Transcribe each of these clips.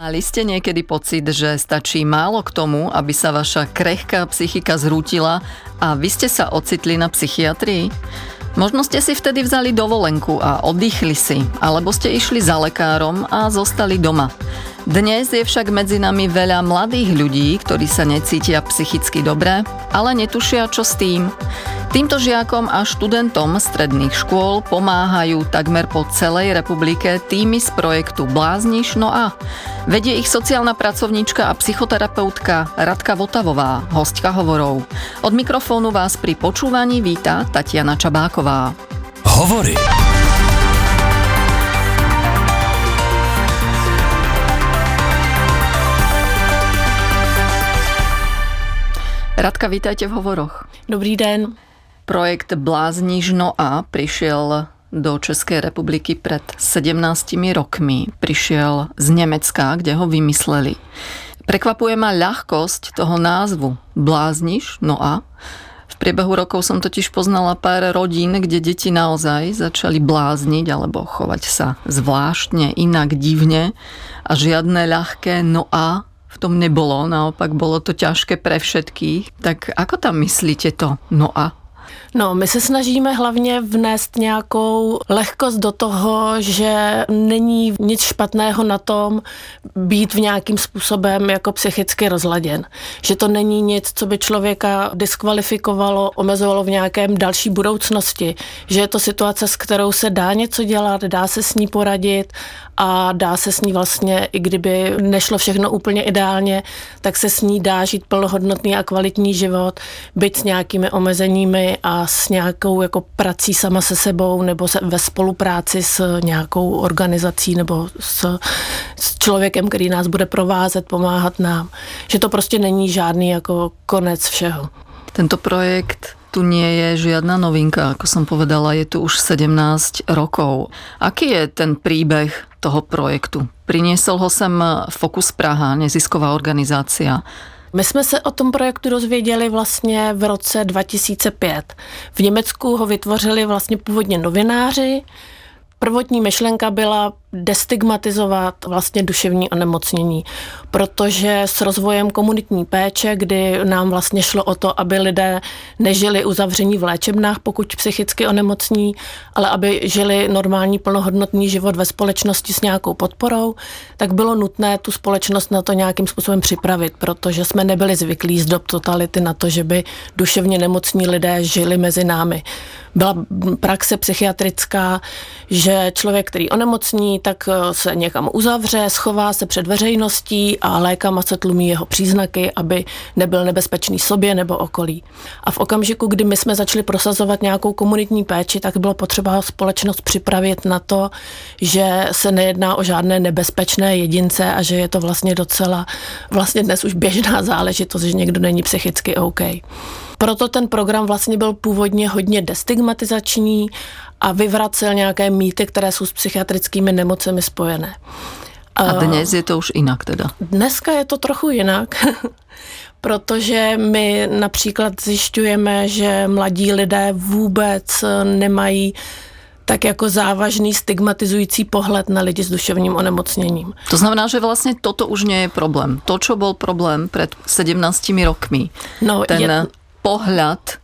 Mali ste niekedy pocit, že stačí málo k tomu, aby sa vaša krehká psychika zrútila a vy ste sa ocitli na psychiatrii? Možno ste si vtedy vzali dovolenku a oddychli si, alebo ste išli za lekárom a zostali doma. Dnes je však medzi nami veľa mladých ľudí, ktorí sa necítia psychicky dobre, ale netušia čo s tým. Týmto žiakom a študentom stredných škôl pomáhajú takmer po celej republike týmy z projektu Blázniš no a vedie ich sociálna pracovníčka a psychoterapeutka Radka Votavová, hostka hovorov. Od mikrofónu vás pri počúvaní víta Tatiana Čabáková. Hovory. Radka, vítajte v hovoroch. Dobrý den. Projekt Bláznižno A prišiel do Českej republiky pred 17 rokmi. Prišiel z Nemecka, kde ho vymysleli. Prekvapuje ma ľahkosť toho názvu Blázniš, no a v priebehu rokov som totiž poznala pár rodín, kde deti naozaj začali blázniť alebo chovať sa zvláštne, inak, divne a žiadne ľahké no a v tom nebolo, naopak bolo to ťažké pre všetkých. Tak ako tam myslíte to no a? No, my se snažíme hlavně vnést nějakou lehkost do toho, že není nic špatného na tom být v nějakým způsobem jako psychicky rozladěn. Že to není nic, co by člověka diskvalifikovalo, omezovalo v nějakém další budoucnosti. Že je to situace, s kterou se dá něco dělat, dá se s ní poradit a dá se s ní vlastně, i kdyby nešlo všechno úplně ideálně, tak se s ní dá žít plnohodnotný a kvalitní život, být s nějakými omezeními a s nějakou jako prací sama se sebou nebo se, ve spolupráci s nějakou organizací nebo s, s člověkem, který nás bude provázet, pomáhat nám. Že to prostě není žádný jako konec všeho. Tento projekt tu nie je žiadna novinka, ako som povedala, je tu už 17 rokov. Aký je ten príbeh toho projektu? Priniesol ho sem Focus Praha, nezisková organizácia. My jsme se o tom projektu dozvěděli vlastně v roce 2005. V Německu ho vytvořili vlastně původně novináři, Prvotní myšlenka byla destigmatizovat vlastně duševní onemocnění, protože s rozvojem komunitní péče, kdy nám vlastně šlo o to, aby lidé nežili uzavření v léčebnách, pokud psychicky onemocní, ale aby žili normální plnohodnotný život ve společnosti s nějakou podporou, tak bylo nutné tu společnost na to nějakým způsobem připravit, protože jsme nebyli zvyklí z dob totality na to, že by duševně nemocní lidé žili mezi námi. Byla praxe psychiatrická, že člověk, který onemocní, tak eh, se někam uzavře, schová se před veřejností a lékama se tlumí jeho příznaky, aby nebyl nebezpečný sobě nebo okolí. A v okamžiku, kdy my jsme začali prosazovat nějakou komunitní péči, tak bylo potřeba společnost připravit na to, že se nejedná o žádné nebezpečné jedince a že je to vlastně docela, vlastně dnes už běžná záležitost, že někdo není psychicky OK. Proto ten program vlastně byl původně hodně destigmatizační a vyvracel nějaké mýty, které jsou s psychiatrickými nemocemi spojené. A dnes je to už jinak teda? Dneska je to trochu jinak, protože my například zjišťujeme, že mladí lidé vůbec nemají tak jako závažný stigmatizující pohled na lidi s duševním onemocněním. To znamená, že vlastně toto už nie je problém. To, čo bol problém před 17 rokmi, no, ten je... pohled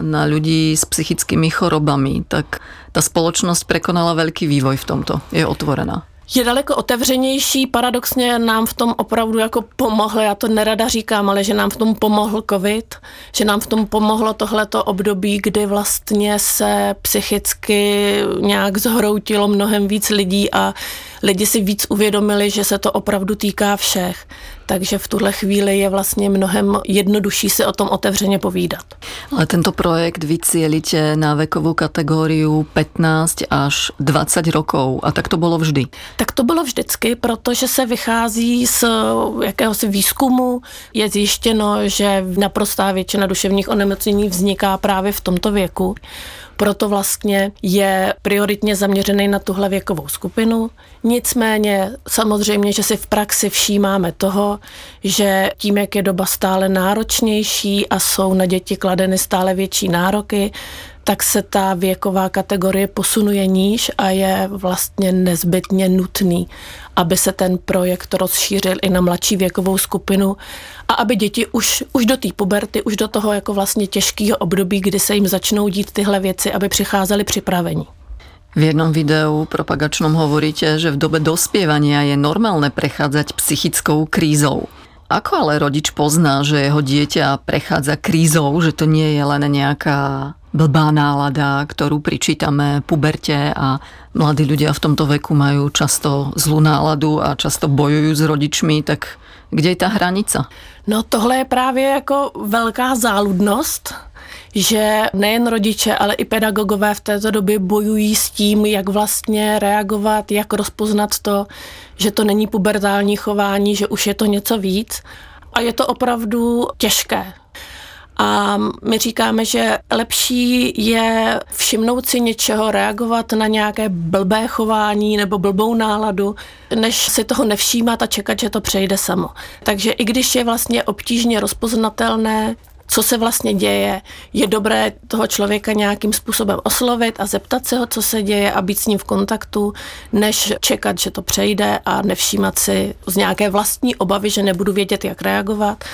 na ľudí s psychickými chorobami, tak ta společnost prekonala velký vývoj v tomto. Je otvorená je daleko otevřenější. Paradoxně nám v tom opravdu jako pomohlo, já to nerada říkám, ale že nám v tom pomohl covid, že nám v tom pomohlo tohleto období, kdy vlastně se psychicky nějak zhroutilo mnohem víc lidí a lidi si víc uvědomili, že se to opravdu týká všech. Takže v tuhle chvíli je vlastně mnohem jednodušší si o tom otevřeně povídat. Ale tento projekt vy na vekovou kategóriu 15 až 20 rokov a tak to bylo vždy? Tak to bylo vždycky, protože se vychází z jakéhosi výzkumu. Je zjištěno, že naprostá většina duševních onemocnění vzniká právě v tomto věku. Proto vlastně je prioritně zaměřený na tuhle věkovou skupinu. Nicméně samozřejmě, že si v praxi všímáme toho, že tím, jak je doba stále náročnější a jsou na děti kladeny stále větší nároky, tak se ta věková kategorie posunuje níž a je vlastně nezbytně nutný, aby se ten projekt rozšířil i na mladší věkovou skupinu a aby děti už, už do té puberty, už do toho jako vlastně těžkého období, kdy se jim začnou dít tyhle věci, aby přicházeli připravení. V jednom videu propagačnom hovoríte, že v dobe dospievania je normálne prechádzať psychickou krízou. Ako ale rodič pozná, že jeho dieťa prechádza krízou, že to nie je len nejaká blbá nálada, ktorú pričítame puberte a mladí ľudia v tomto veku majú často zlú náladu a často bojujú s rodičmi, tak kde je ta hranica? No tohle je právě jako velká záludnost, že nejen rodiče, ale i pedagogové v této době bojují s tím, jak vlastně reagovat, jak rozpoznat to, že to není pubertální chování, že už je to něco víc. A je to opravdu těžké. A my říkáme, že lepší je všimnout si něčeho, reagovat na nějaké blbé chování nebo blbou náladu, než si toho nevšímat a čekat, že to přejde samo. Takže i když je vlastně obtížně rozpoznatelné, co se vlastně děje. Je dobré toho člověka nějakým způsobem oslovit a zeptat se ho, co se děje a být s ním v kontaktu, než čekat, že to přejde a nevšímat si z nějaké vlastní obavy, že nebudu vědět, jak reagovat.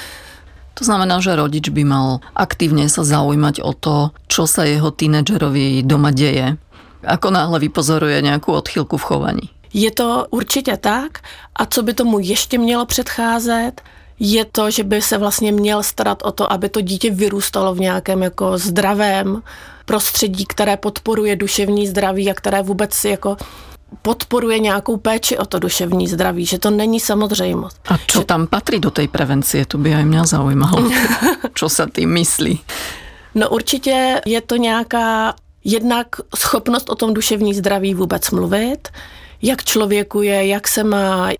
To znamená, že rodič by mal aktívne sa zaujímať o to, čo sa jeho tínedžerovi doma deje. Ako náhle vypozoruje nějakou odchylku v chovaní. Je to určitě tak. A co by tomu ještě mělo předcházet, je to, že by se vlastně měl starat o to, aby to dítě vyrůstalo v nějakém jako zdravém prostředí, které podporuje duševní zdraví a které vůbec jako podporuje nějakou péči o to duševní zdraví, že to není samozřejmost. A co že... tam patří do té prevencie, to by aj mě zaujímalo. Co se tím myslí? No určitě je to nějaká jednak schopnost o tom duševní zdraví vůbec mluvit, jak člověku je, jak se má.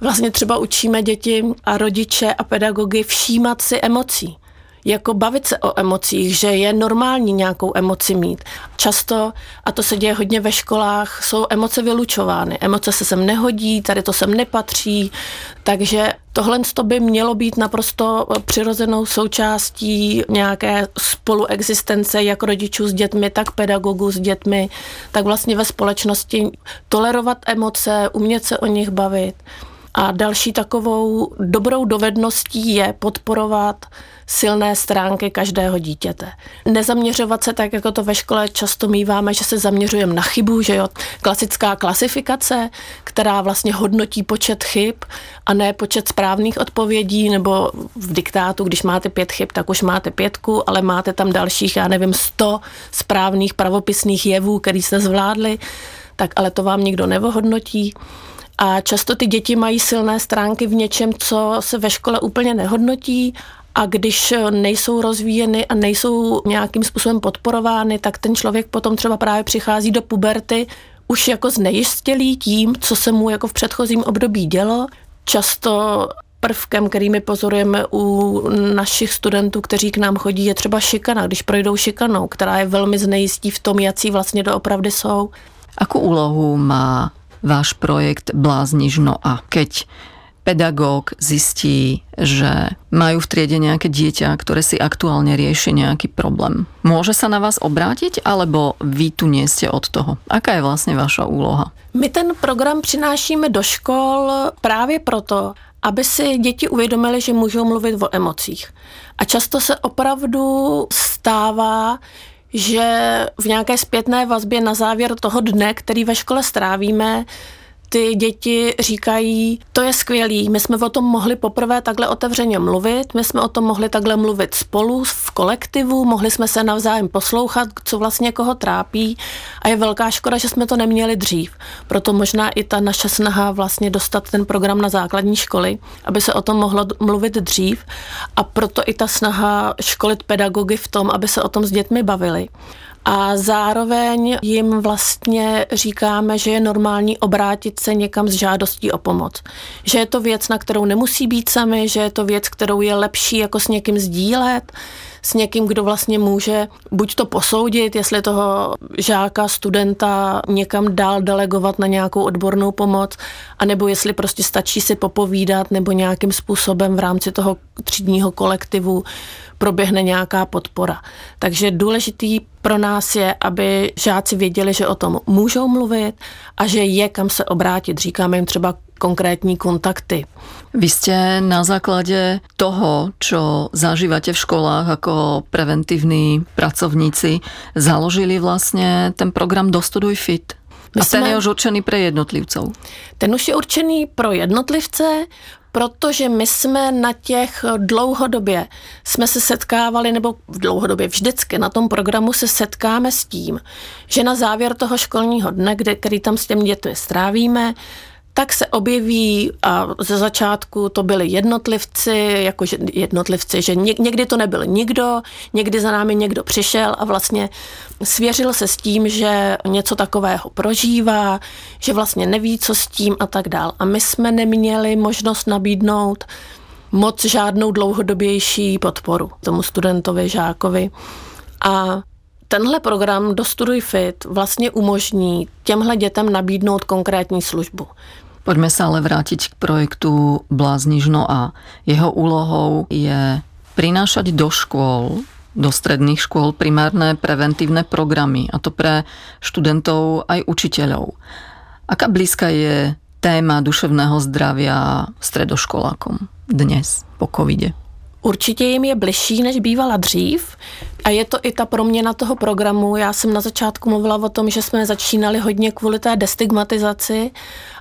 Vlastně třeba učíme děti a rodiče a pedagogy všímat si emocí jako bavit se o emocích, že je normální nějakou emoci mít. Často, a to se děje hodně ve školách, jsou emoce vylučovány. Emoce se sem nehodí, tady to sem nepatří, takže tohle by mělo být naprosto přirozenou součástí nějaké spoluexistence jak rodičů s dětmi, tak pedagogů s dětmi, tak vlastně ve společnosti tolerovat emoce, umět se o nich bavit. A další takovou dobrou dovedností je podporovat silné stránky každého dítěte. Nezaměřovat se tak, jako to ve škole často míváme, že se zaměřujeme na chybu, že jo, klasická klasifikace, která vlastně hodnotí počet chyb a ne počet správných odpovědí, nebo v diktátu, když máte pět chyb, tak už máte pětku, ale máte tam dalších, já nevím, sto správných pravopisných jevů, který jste zvládli, tak ale to vám nikdo nevohodnotí. A často ty děti mají silné stránky v něčem, co se ve škole úplně nehodnotí a když nejsou rozvíjeny a nejsou nějakým způsobem podporovány, tak ten člověk potom třeba právě přichází do puberty už jako znejistělý tím, co se mu jako v předchozím období dělo. Často prvkem, který my pozorujeme u našich studentů, kteří k nám chodí, je třeba šikana, když projdou šikanou, která je velmi znejistí v tom, jaký vlastně doopravdy jsou. Akú úlohu má váš projekt Bláznižno a keď pedagóg zistí, že majú v triede nejaké dieťa, ktoré si aktuálne rieši nejaký problém. Môže sa na vás obrátiť, alebo vy tu nie ste od toho? Aká je vlastně vaša úloha? My ten program přinášíme do škol právě proto, aby si děti uvědomili, že můžou mluvit o emocích. A často se opravdu stává, že v nějaké zpětné vazbě na závěr toho dne, který ve škole strávíme, ty děti říkají, to je skvělý, my jsme o tom mohli poprvé takhle otevřeně mluvit, my jsme o tom mohli takhle mluvit spolu v kolektivu, mohli jsme se navzájem poslouchat, co vlastně koho trápí a je velká škoda, že jsme to neměli dřív. Proto možná i ta naše snaha vlastně dostat ten program na základní školy, aby se o tom mohlo mluvit dřív a proto i ta snaha školit pedagogy v tom, aby se o tom s dětmi bavili a zároveň jim vlastně říkáme, že je normální obrátit se někam s žádostí o pomoc. Že je to věc, na kterou nemusí být sami, že je to věc, kterou je lepší jako s někým sdílet, s někým, kdo vlastně může buď to posoudit, jestli toho žáka, studenta někam dál delegovat na nějakou odbornou pomoc, anebo jestli prostě stačí si popovídat nebo nějakým způsobem v rámci toho třídního kolektivu proběhne nějaká podpora. Takže důležitý pro nás je, aby žáci věděli, že o tom můžou mluvit a že je kam se obrátit. Říkáme jim třeba konkrétní kontakty. Vy jste na základě toho, čo zažíváte v školách jako preventivní pracovníci, založili vlastně ten program Dostuduj Fit. My a ten jsme... je už určený pro jednotlivců. Ten už je určený pro jednotlivce, protože my jsme na těch dlouhodobě jsme se setkávali, nebo dlouhodobě vždycky na tom programu se setkáme s tím, že na závěr toho školního dne, kde, který tam s těmi dětmi strávíme, tak se objeví a ze začátku to byli jednotlivci, jako jednotlivci, že někdy to nebyl nikdo, někdy za námi někdo přišel a vlastně svěřil se s tím, že něco takového prožívá, že vlastně neví, co s tím a tak dál. A my jsme neměli možnost nabídnout moc žádnou dlouhodobější podporu tomu studentovi, žákovi. A tenhle program Dostuduj Fit vlastně umožní těmhle dětem nabídnout konkrétní službu. Poďme sa ale vrátiť k projektu Bláznižno a jeho úlohou je prinášať do škôl, do stredných škôl primárne preventívne programy, a to pre študentov aj učiteľov. Aká blízka je téma duševného zdravia stredoškolákom dnes po covide? Určitě jim je bližší, než bývala dřív. A je to i ta proměna toho programu. Já jsem na začátku mluvila o tom, že jsme začínali hodně kvůli té destigmatizaci,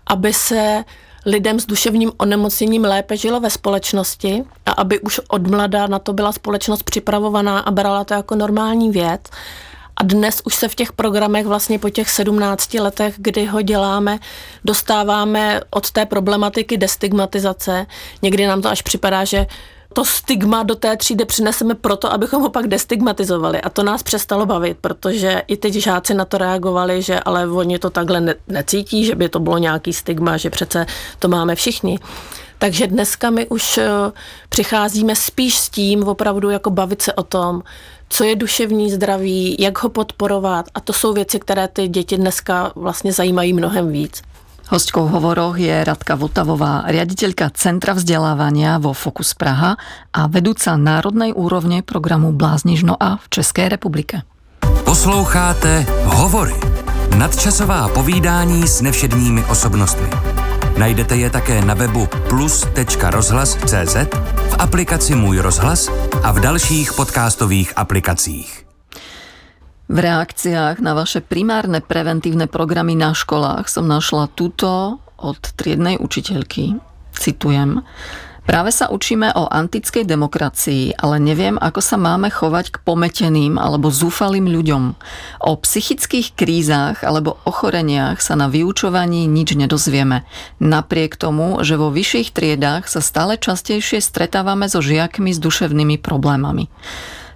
aby se lidem s duševním onemocněním lépe žilo ve společnosti a aby už od mlada na to byla společnost připravovaná a brala to jako normální věc. A dnes už se v těch programech vlastně po těch 17 letech, kdy ho děláme, dostáváme od té problematiky destigmatizace. Někdy nám to až připadá, že to stigma do té třídy přineseme proto, abychom ho pak destigmatizovali. A to nás přestalo bavit, protože i teď žáci na to reagovali, že ale oni to takhle ne- necítí, že by to bylo nějaký stigma, že přece to máme všichni. Takže dneska my už eh, přicházíme spíš s tím opravdu jako bavit se o tom, co je duševní zdraví, jak ho podporovat a to jsou věci, které ty děti dneska vlastně zajímají mnohem víc. Hostkou v hovoroch je Radka Votavová, riaditeľka Centra vzdelávania vo Fokus Praha a vedúca národnej úrovne programu Bláznižno a v České republike. Posloucháte Hovory. Nadčasová povídání s nevšedními osobnostmi. Najdete je také na webu plus.rozhlas.cz, v aplikaci Můj rozhlas a v dalších podcastových aplikacích. V reakciách na vaše primárne preventívne programy na školách som našla túto od triednej učiteľky. Citujem. Práve sa učíme o antickej demokracii, ale neviem, ako sa máme chovať k pometeným alebo zúfalým ľuďom. O psychických krízach alebo ochoreniach sa na vyučovaní nič nedozvieme. Napriek tomu, že vo vyšších triedách sa stále častejšie stretávame so žiakmi s duševnými problémami.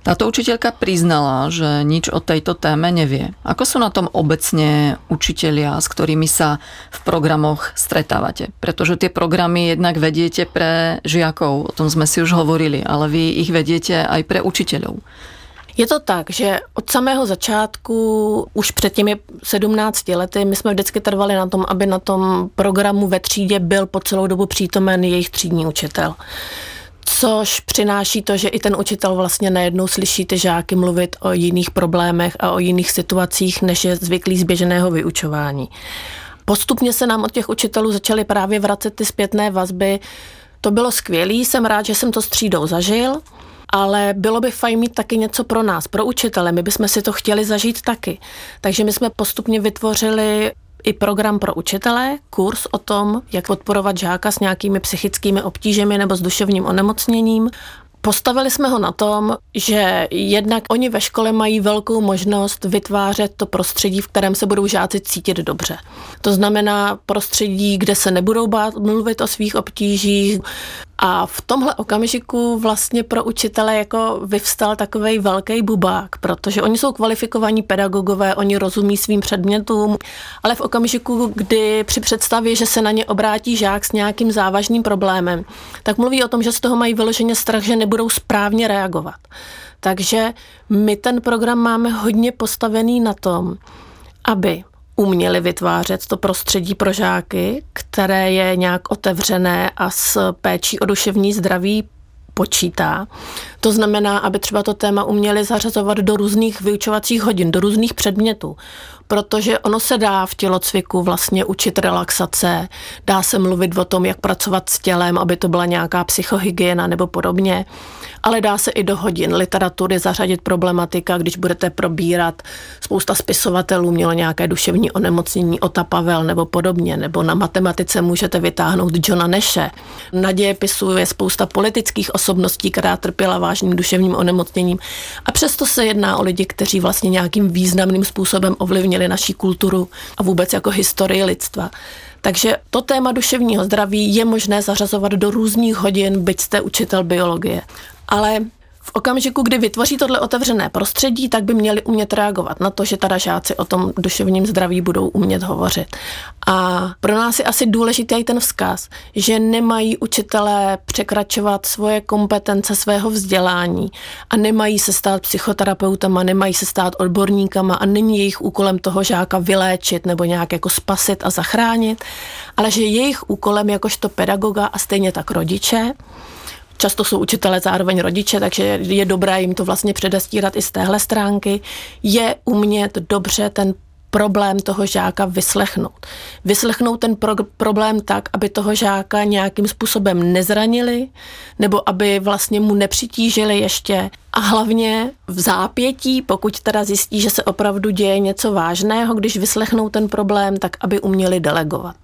Táto učiteľka priznala, že nič o tejto téme nevie. Ako sú na tom obecne učitelia, s ktorými sa v programoch stretávate? Pretože tie programy jednak vediete pre žiakov, o tom sme si už hovorili, ale vy ich vediete aj pre učiteľov. Je to tak, že od samého začátku, už před těmi 17 lety, my jsme vždycky trvali na tom, aby na tom programu ve třídě byl po celou dobu přítomen jejich třídní učitel což přináší to, že i ten učitel vlastně najednou slyší ty žáky mluvit o jiných problémech a o jiných situacích, než je zvyklý z běžného vyučování. Postupně se nám od těch učitelů začaly právě vracet ty zpětné vazby. To bylo skvělé, jsem rád, že jsem to s zažil, ale bylo by fajn mít taky něco pro nás, pro učitele. My bychom si to chtěli zažít taky. Takže my jsme postupně vytvořili i program pro učitele, kurz o tom, jak podporovat žáka s nějakými psychickými obtížemi nebo s duševním onemocněním Postavili jsme ho na tom, že jednak oni ve škole mají velkou možnost vytvářet to prostředí, v kterém se budou žáci cítit dobře. To znamená prostředí, kde se nebudou bát mluvit o svých obtížích, A v tomhle okamžiku vlastně pro učitele jako vyvstal takový velký bubák, protože oni jsou kvalifikovaní pedagogové, oni rozumí svým předmětům, ale v okamžiku, kdy při představě, že se na ně obrátí žák s nějakým závažným problémem, tak mluví o tom, že z toho mají vyloženě strach, že nebudou správně reagovat. Takže my ten program máme hodně postavený na tom, aby uměli vytvářet to prostředí pro žáky, které je nějak otevřené a s péčí o duševní zdraví počítá. To znamená, aby třeba to téma uměli zařazovat do různých vyučovacích hodin, do různých předmětů protože ono se dá v tělocviku vlastně učit relaxace, dá se mluvit o tom, jak pracovat s tělem, aby to byla nějaká psychohygiena nebo podobně, ale dá se i do hodin literatury zařadit problematika, když budete probírat, spousta spisovatelů mělo nějaké duševní onemocnění, Ota Pavel nebo podobně, nebo na matematice můžete vytáhnout Johna Neše. Na dějepisu je spousta politických osobností, která trpěla vážným duševním onemocněním a přesto se jedná o lidi, kteří vlastně nějakým významným způsobem ovlivnili ovlivnili naší kulturu a vůbec jako historii lidstva. Takže to téma duševního zdraví je možné zařazovat do různých hodin, byť jste učitel biologie. Ale v okamžiku, kdy vytvoří tohle otevřené prostředí, tak by měli umět reagovat na to, že teda žáci o tom duševním zdraví budou umět hovořit. A pro nás je asi důležitý ten vzkaz, že nemají učitelé překračovat svoje kompetence svého vzdělání a nemají se stát psychoterapeutama, nemají se stát odborníkama a není jejich úkolem toho žáka vyléčit nebo nějak jako spasit a zachránit, ale že jejich úkolem jakožto pedagoga a stejně tak rodiče Často jsou učitelé zároveň rodiče, takže je dobré jim to vlastně předestírat i z téhle stránky. Je umět dobře ten problém toho žáka vyslechnout. Vyslechnout ten pro- problém tak, aby toho žáka nějakým způsobem nezranili, nebo aby vlastně mu nepřitížili ještě. A hlavně v zápětí, pokud teda zjistí, že se opravdu děje něco vážného, když vyslechnou ten problém, tak aby uměli delegovat.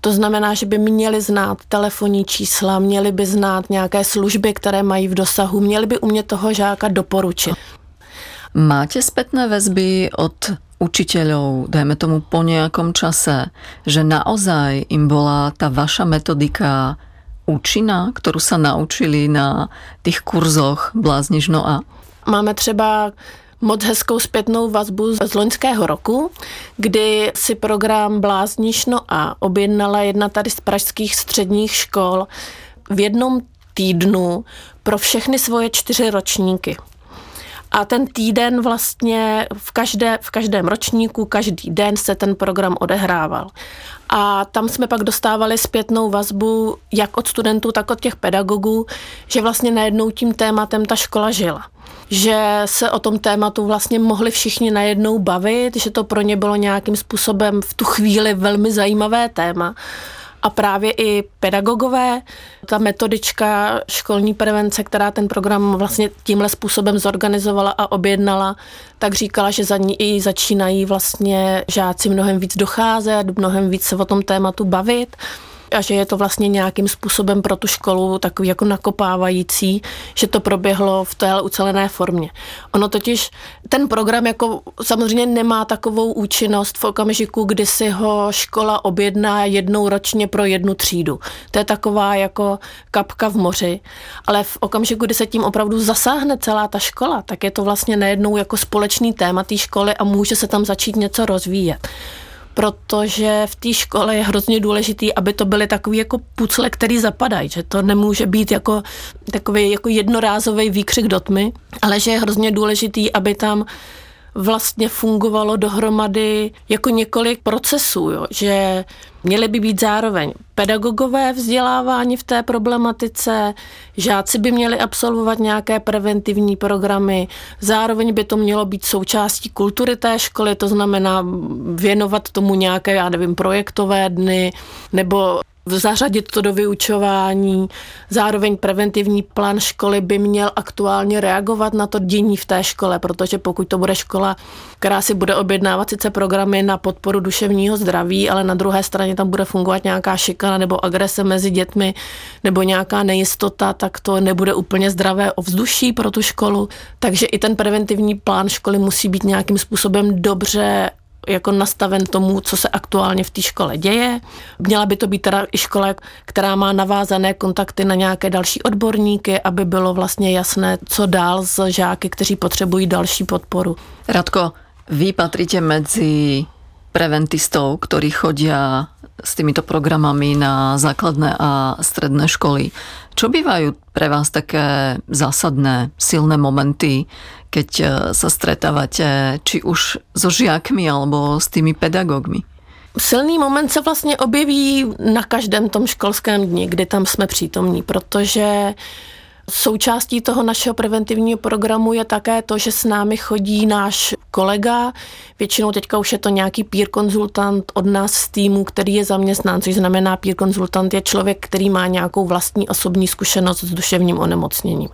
To znamená, že by měli znát telefonní čísla, měli by znát nějaké služby, které mají v dosahu, měli by umět toho žáka doporučit. Máte zpětné väzby od učiteľov, dajme tomu po nejakom čase, že naozaj im bola tá vaša metodika účinná, ktorú sa naučili na tých kurzoch Bláznižno a? Máme třeba moc hezkou zpětnou vazbu z loňského roku, kdy si program Bláznišno a objednala jedna tady z pražských středních škol v jednom týdnu pro všechny svoje čtyři ročníky. A ten týden vlastně v, každé, v každém ročníku, každý den se ten program odehrával. A tam jsme pak dostávali zpětnou vazbu jak od studentů, tak od těch pedagogů, že vlastně najednou tím tématem ta škola žila že se o tom tématu vlastně mohli všichni najednou bavit, že to pro ně bylo nějakým způsobem v tu chvíli velmi zajímavé téma. A právě i pedagogové, ta metodička školní prevence, která ten program vlastně tímhle způsobem zorganizovala a objednala, tak říkala, že za ní i začínají vlastně žáci mnohem víc docházet, mnohem víc se o tom tématu bavit a že je to vlastně nějakým způsobem pro tu školu takový jako nakopávající, že to proběhlo v té ucelené formě. Ono totiž, ten program jako samozřejmě nemá takovou účinnost v okamžiku, kdy si ho škola objedná jednou ročně pro jednu třídu. To je taková jako kapka v moři, ale v okamžiku, kdy se tím opravdu zasáhne celá ta škola, tak je to vlastně najednou jako společný téma té školy a může se tam začít něco rozvíjet protože v té škole je hrozně důležitý, aby to byly takový jako pucle, který zapadají, že to nemůže být jako takový jako jednorázový výkřik do tmy, ale že je hrozně důležitý, aby tam vlastně fungovalo dohromady jako několik procesů, jo? že měly by být zároveň pedagogové vzdělávání v té problematice, žáci by měli absolvovat nějaké preventivní programy, zároveň by to mělo být součástí kultury té školy, to znamená věnovat tomu nějaké, já nevím, projektové dny, nebo zařadit to do vyučování. Zároveň preventivní plán školy by měl aktuálně reagovat na to dění v té škole, protože pokud to bude škola, která si bude objednávat sice programy na podporu duševního zdraví, ale na druhé straně tam bude fungovat nějaká šikana nebo agrese mezi dětmi nebo nějaká nejistota, tak to nebude úplně zdravé ovzduší pro tu školu. Takže i ten preventivní plán školy musí být nějakým způsobem dobře jako nastaven tomu, co se aktuálně v té škole děje. Měla by to být teda i škola, která má navázané kontakty na nějaké další odborníky, aby bylo vlastně jasné, co dál s žáky, kteří potřebují další podporu. Radko, vy patríte medzi preventistov, ktorí chodia s týmito programami na základné a stredné školy. Čo bývajú pre vás také zásadné, silné momenty, keď e, sa stretávate či už so žiakmi alebo s tými pedagogmi? Silný moment se vlastně objeví na každém tom školském dni, kdy tam jsme přítomní, protože Součástí toho našeho preventivního programu je také to, že s námi chodí náš kolega, většinou teďka už je to nějaký peer konzultant od nás z týmu, který je zaměstnán, což znamená peer konzultant je člověk, který má nějakou vlastní osobní zkušenost s duševním onemocněním.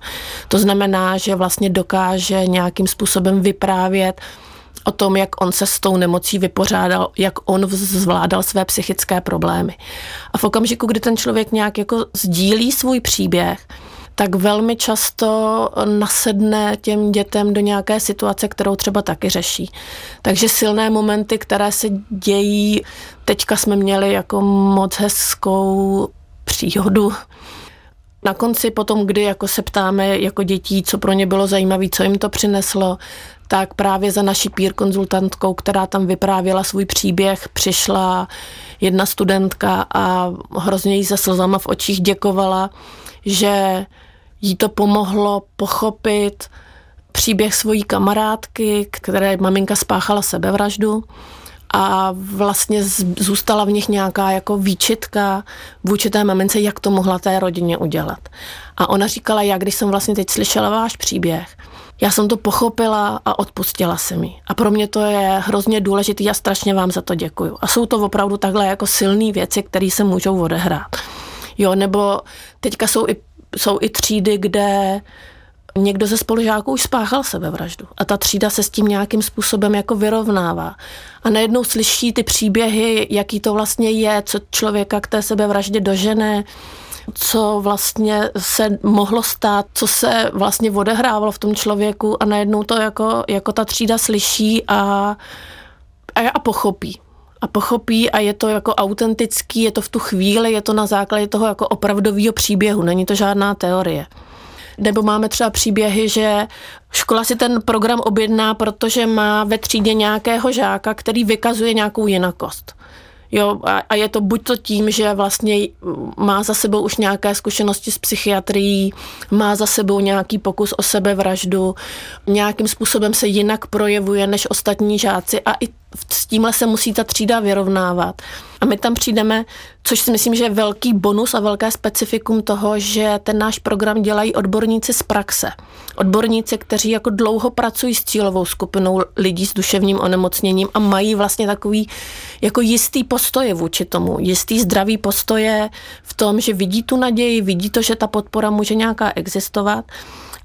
To znamená, že vlastně dokáže nějakým způsobem vyprávět o tom, jak on se s tou nemocí vypořádal, jak on zvládal své psychické problémy. A v okamžiku, kdy ten člověk nějak jako sdílí svůj příběh, tak velmi často nasedne těm dětem do nějaké situace, kterou třeba taky řeší. Takže silné momenty, které se dějí, teďka jsme měli jako moc hezkou příhodu, na konci potom, kdy jako se ptáme jako dětí, co pro ně bylo zajímavé, co jim to přineslo, tak právě za naší pír konzultantkou, která tam vyprávěla svůj příběh, přišla jedna studentka a hrozně jí se slzama v očích děkovala, že jí to pomohlo pochopit příběh svojí kamarádky, které maminka spáchala sebevraždu a vlastně zůstala v nich nějaká jako výčitka vůči té mamince, jak to mohla té rodině udělat. A ona říkala, já když jsem vlastně teď slyšela váš příběh, já jsem to pochopila a odpustila se mi. A pro mě to je hrozně důležité a strašně vám za to děkuju. A jsou to opravdu takhle jako silné věci, které se můžou odehrát. Jo, nebo teďka jsou i jsou i třídy, kde někdo ze spolužáků už spáchal sebevraždu. A ta třída se s tím nějakým způsobem jako vyrovnává. A najednou slyší ty příběhy, jaký to vlastně je, co člověka k té sebevraždě dožené, co vlastně se mohlo stát, co se vlastně odehrávalo v tom člověku. A najednou to jako, jako ta třída slyší a, a, a pochopí a pochopí a je to jako autentický, je to v tu chvíli, je to na základě toho jako opravdového příběhu, není to žádná teorie. Nebo máme třeba příběhy, že škola si ten program objedná, protože má ve třídě nějakého žáka, který vykazuje nějakou jinakost. Jo, a, a je to buď to tím, že vlastně má za sebou už nějaké zkušenosti s psychiatrií, má za sebou nějaký pokus o sebevraždu, nějakým způsobem se jinak projevuje než ostatní žáci a i s tímhle se musí ta třída vyrovnávat. A my tam přijdeme, což si myslím, že je velký bonus a velké specifikum toho, že ten náš program dělají odborníci z praxe. Odborníci, kteří jako dlouho pracují s cílovou skupinou lidí s duševním onemocněním a mají vlastně takový jako jistý postoje vůči tomu, jistý zdravý postoje v tom, že vidí tu naději, vidí to, že ta podpora může nějaká existovat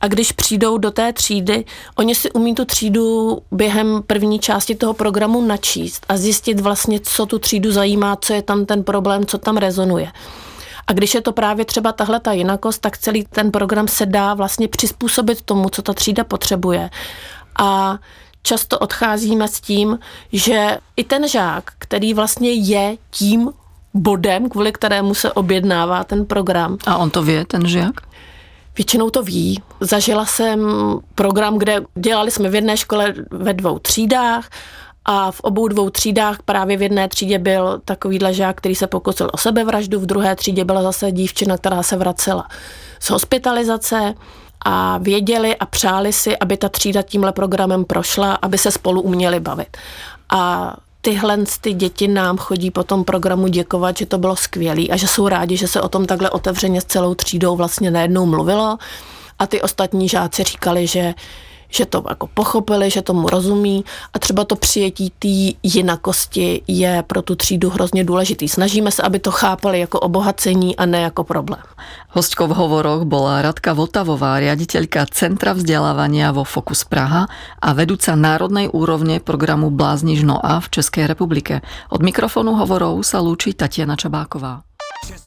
a když přijdou do té třídy, oni si umí tu třídu během první části toho programu načíst a zjistit vlastně, co tu třídu zajímá, co je tam ten problém, co tam rezonuje. A když je to právě třeba tahle ta jinakost, tak celý ten program se dá vlastně přizpůsobit tomu, co ta třída potřebuje. A často odcházíme s tím, že i ten žák, který vlastně je tím bodem, kvůli kterému se objednává ten program. A on to ví, ten žák? Většinou to ví. Zažila jsem program, kde dělali jsme v jedné škole ve dvou třídách a v obou dvou třídách právě v jedné třídě byl takový žák, který se pokusil o sebevraždu, v druhé třídě byla zase dívčina, která se vracela z hospitalizace a věděli a přáli si, aby ta třída tímhle programem prošla, aby se spolu uměli bavit. A tyhle ty děti nám chodí po tom programu děkovat, že to bylo skvělé a že jsou rádi, že se o tom takhle otevřeně s celou třídou vlastně najednou mluvilo. A ty ostatní žáci říkali, že že to jako pochopili, že tomu rozumí a třeba to přijetí té jinakosti je pro tu třídu hrozně důležitý. Snažíme se, aby to chápali jako obohacení a ne jako problém. Hostkou v hovoroch bola Radka Votavová, riaditeľka Centra vzdelávania vo Fokus Praha a vedúca národnej úrovne programu Blázniž Noa v Českej republike. Od mikrofonu hovorov sa lúči Tatiana Čabáková.